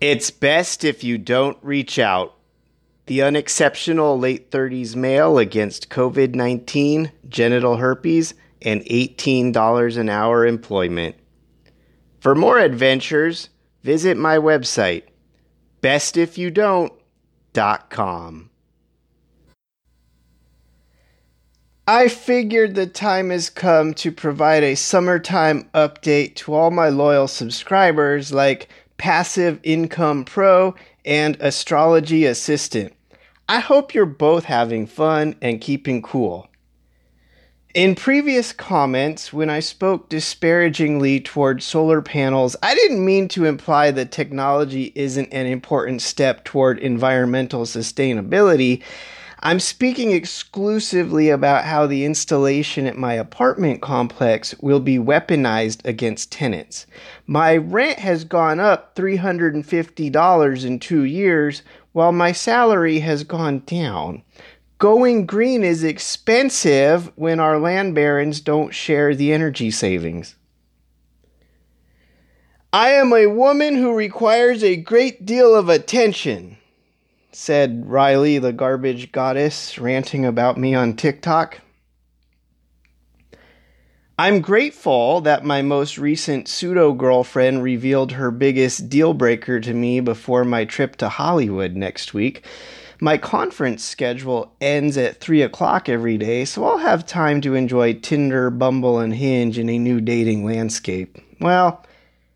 It's best if you don't reach out. The unexceptional late 30s male against COVID 19, genital herpes, and $18 an hour employment. For more adventures, visit my website, bestifyoudont.com. I figured the time has come to provide a summertime update to all my loyal subscribers like Passive Income Pro, and Astrology Assistant. I hope you're both having fun and keeping cool. In previous comments, when I spoke disparagingly toward solar panels, I didn't mean to imply that technology isn't an important step toward environmental sustainability. I'm speaking exclusively about how the installation at my apartment complex will be weaponized against tenants. My rent has gone up $350 in two years, while my salary has gone down. Going green is expensive when our land barons don't share the energy savings. I am a woman who requires a great deal of attention said Riley, the garbage goddess, ranting about me on TikTok. I'm grateful that my most recent pseudo girlfriend revealed her biggest deal breaker to me before my trip to Hollywood next week. My conference schedule ends at 3 o'clock every day, so I'll have time to enjoy Tinder, Bumble, and Hinge in a new dating landscape. Well,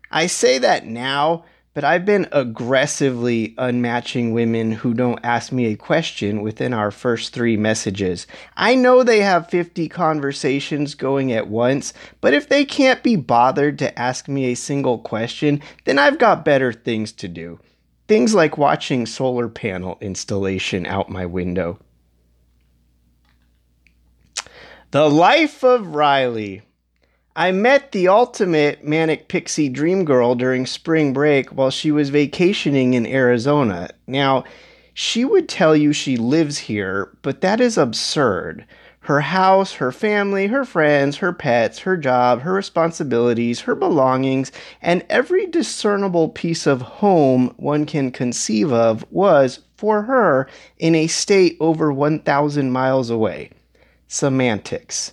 I say that now but I've been aggressively unmatching women who don't ask me a question within our first three messages. I know they have 50 conversations going at once, but if they can't be bothered to ask me a single question, then I've got better things to do. Things like watching solar panel installation out my window. The Life of Riley. I met the ultimate manic pixie dream girl during spring break while she was vacationing in Arizona. Now, she would tell you she lives here, but that is absurd. Her house, her family, her friends, her pets, her job, her responsibilities, her belongings, and every discernible piece of home one can conceive of was, for her, in a state over 1,000 miles away. Semantics.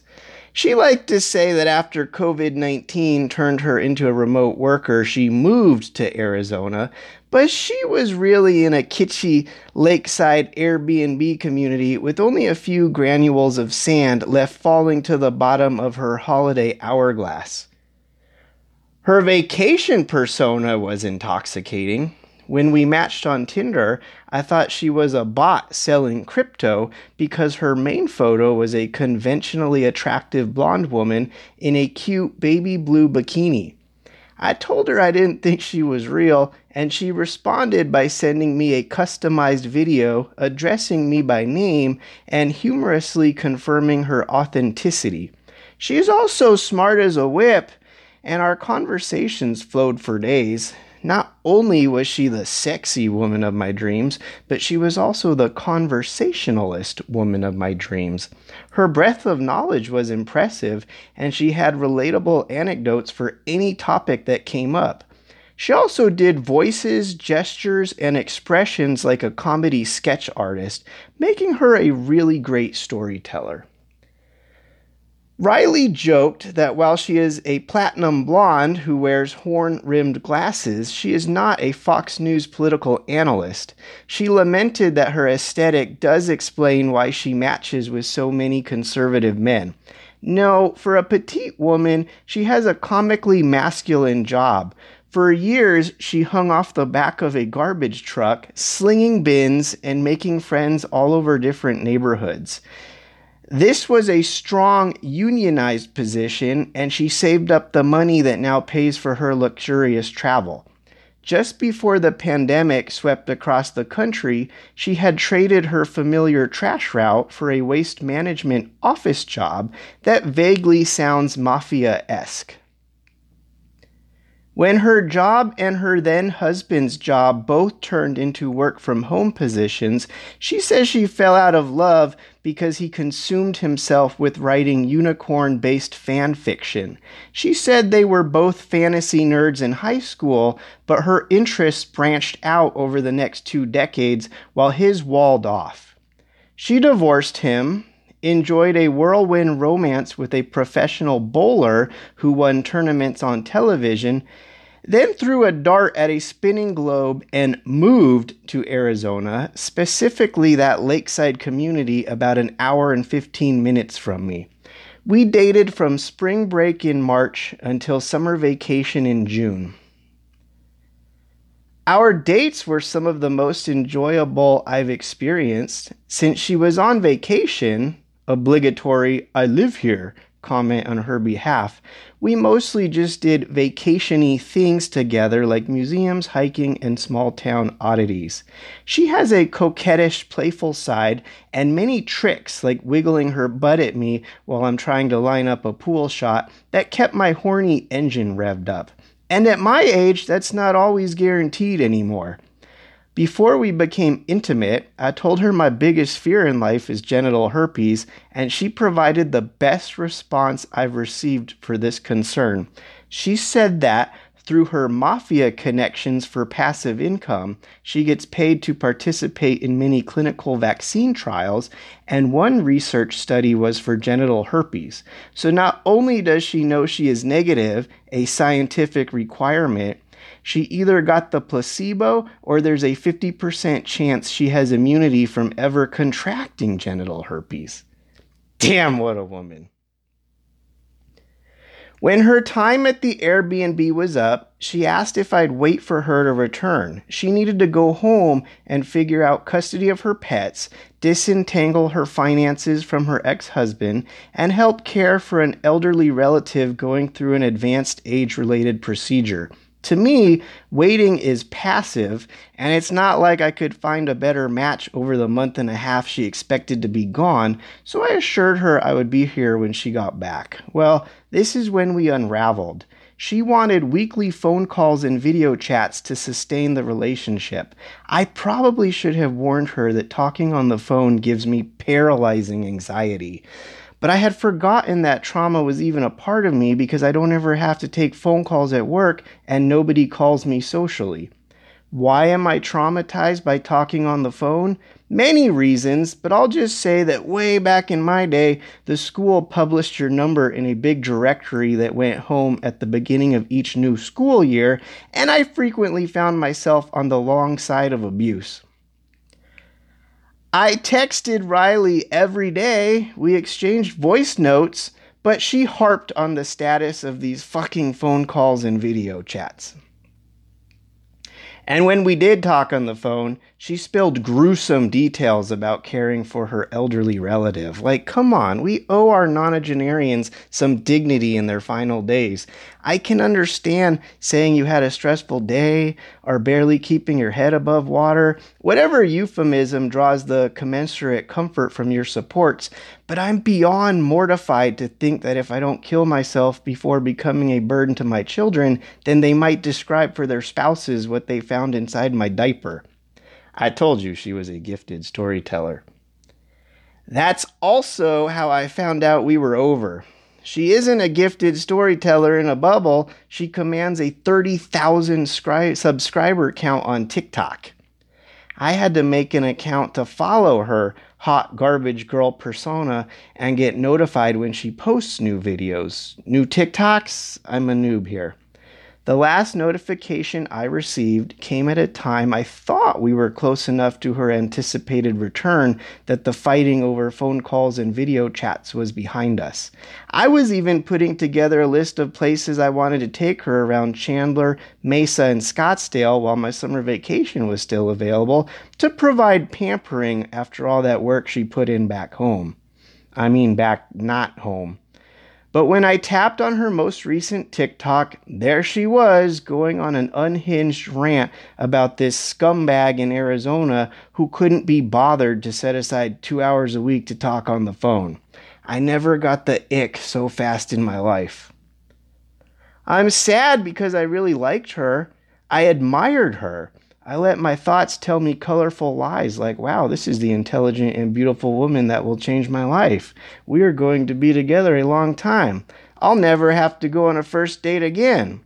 She liked to say that after COVID 19 turned her into a remote worker, she moved to Arizona, but she was really in a kitschy lakeside Airbnb community with only a few granules of sand left falling to the bottom of her holiday hourglass. Her vacation persona was intoxicating. When we matched on Tinder, I thought she was a bot selling crypto because her main photo was a conventionally attractive blonde woman in a cute baby blue bikini. I told her I didn't think she was real, and she responded by sending me a customized video addressing me by name and humorously confirming her authenticity. She is also smart as a whip, and our conversations flowed for days. Not only was she the sexy woman of my dreams, but she was also the conversationalist woman of my dreams. Her breadth of knowledge was impressive, and she had relatable anecdotes for any topic that came up. She also did voices, gestures, and expressions like a comedy sketch artist, making her a really great storyteller. Riley joked that while she is a platinum blonde who wears horn rimmed glasses, she is not a Fox News political analyst. She lamented that her aesthetic does explain why she matches with so many conservative men. No, for a petite woman, she has a comically masculine job. For years, she hung off the back of a garbage truck, slinging bins and making friends all over different neighborhoods. This was a strong unionized position, and she saved up the money that now pays for her luxurious travel. Just before the pandemic swept across the country, she had traded her familiar trash route for a waste management office job that vaguely sounds mafia esque. When her job and her then husband's job both turned into work from home positions, she says she fell out of love because he consumed himself with writing unicorn based fan fiction. She said they were both fantasy nerds in high school, but her interests branched out over the next two decades while his walled off. She divorced him, enjoyed a whirlwind romance with a professional bowler who won tournaments on television, then threw a dart at a spinning globe and moved to Arizona, specifically that lakeside community about an hour and 15 minutes from me. We dated from spring break in March until summer vacation in June. Our dates were some of the most enjoyable I've experienced. Since she was on vacation, obligatory I live here comment on her behalf. We mostly just did vacationy things together like museums, hiking, and small town oddities. She has a coquettish, playful side and many tricks like wiggling her butt at me while I'm trying to line up a pool shot that kept my horny engine revved up. And at my age, that's not always guaranteed anymore. Before we became intimate, I told her my biggest fear in life is genital herpes, and she provided the best response I've received for this concern. She said that through her mafia connections for passive income, she gets paid to participate in many clinical vaccine trials, and one research study was for genital herpes. So not only does she know she is negative, a scientific requirement, she either got the placebo or there's a 50% chance she has immunity from ever contracting genital herpes. Damn, what a woman. When her time at the Airbnb was up, she asked if I'd wait for her to return. She needed to go home and figure out custody of her pets, disentangle her finances from her ex husband, and help care for an elderly relative going through an advanced age related procedure to me, waiting is passive, and it's not like I could find a better match over the month and a half she expected to be gone, so I assured her I would be here when she got back. Well, this is when we unraveled. She wanted weekly phone calls and video chats to sustain the relationship. I probably should have warned her that talking on the phone gives me paralyzing anxiety. But I had forgotten that trauma was even a part of me because I don't ever have to take phone calls at work and nobody calls me socially. Why am I traumatized by talking on the phone? Many reasons, but I'll just say that way back in my day, the school published your number in a big directory that went home at the beginning of each new school year, and I frequently found myself on the long side of abuse. I texted Riley every day. We exchanged voice notes, but she harped on the status of these fucking phone calls and video chats. And when we did talk on the phone, she spilled gruesome details about caring for her elderly relative. Like, come on, we owe our nonagenarians some dignity in their final days. I can understand saying you had a stressful day or barely keeping your head above water, whatever euphemism draws the commensurate comfort from your supports, but I'm beyond mortified to think that if I don't kill myself before becoming a burden to my children, then they might describe for their spouses what they found inside my diaper. I told you she was a gifted storyteller. That's also how I found out we were over. She isn't a gifted storyteller in a bubble. She commands a 30,000 scri- subscriber count on TikTok. I had to make an account to follow her hot garbage girl persona and get notified when she posts new videos. New TikToks? I'm a noob here. The last notification I received came at a time I thought we were close enough to her anticipated return that the fighting over phone calls and video chats was behind us. I was even putting together a list of places I wanted to take her around Chandler, Mesa, and Scottsdale while my summer vacation was still available to provide pampering after all that work she put in back home. I mean, back not home. But when I tapped on her most recent TikTok, there she was going on an unhinged rant about this scumbag in Arizona who couldn't be bothered to set aside two hours a week to talk on the phone. I never got the ick so fast in my life. I'm sad because I really liked her. I admired her. I let my thoughts tell me colorful lies like, wow, this is the intelligent and beautiful woman that will change my life. We are going to be together a long time. I'll never have to go on a first date again.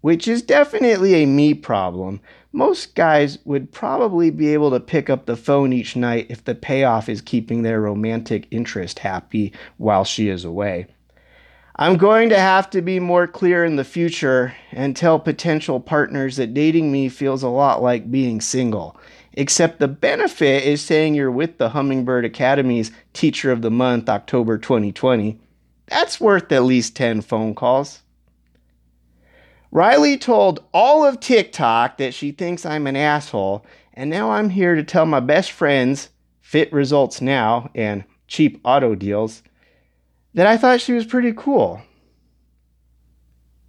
Which is definitely a me problem. Most guys would probably be able to pick up the phone each night if the payoff is keeping their romantic interest happy while she is away. I'm going to have to be more clear in the future and tell potential partners that dating me feels a lot like being single. Except the benefit is saying you're with the Hummingbird Academy's Teacher of the Month, October 2020. That's worth at least 10 phone calls. Riley told all of TikTok that she thinks I'm an asshole, and now I'm here to tell my best friends, Fit Results Now and Cheap Auto Deals, that I thought she was pretty cool.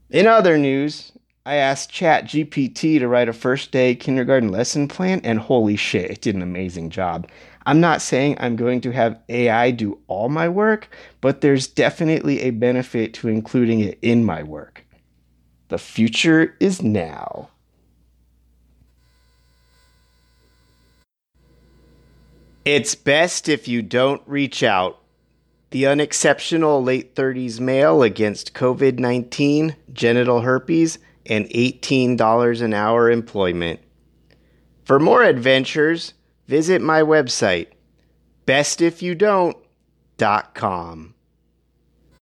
In other news, I asked ChatGPT to write a first day kindergarten lesson plan, and holy shit, it did an amazing job. I'm not saying I'm going to have AI do all my work, but there's definitely a benefit to including it in my work. The future is now. It's best if you don't reach out the unexceptional late 30s male against COVID 19, genital herpes, and $18 an hour employment. For more adventures, visit my website, bestifyoudont.com.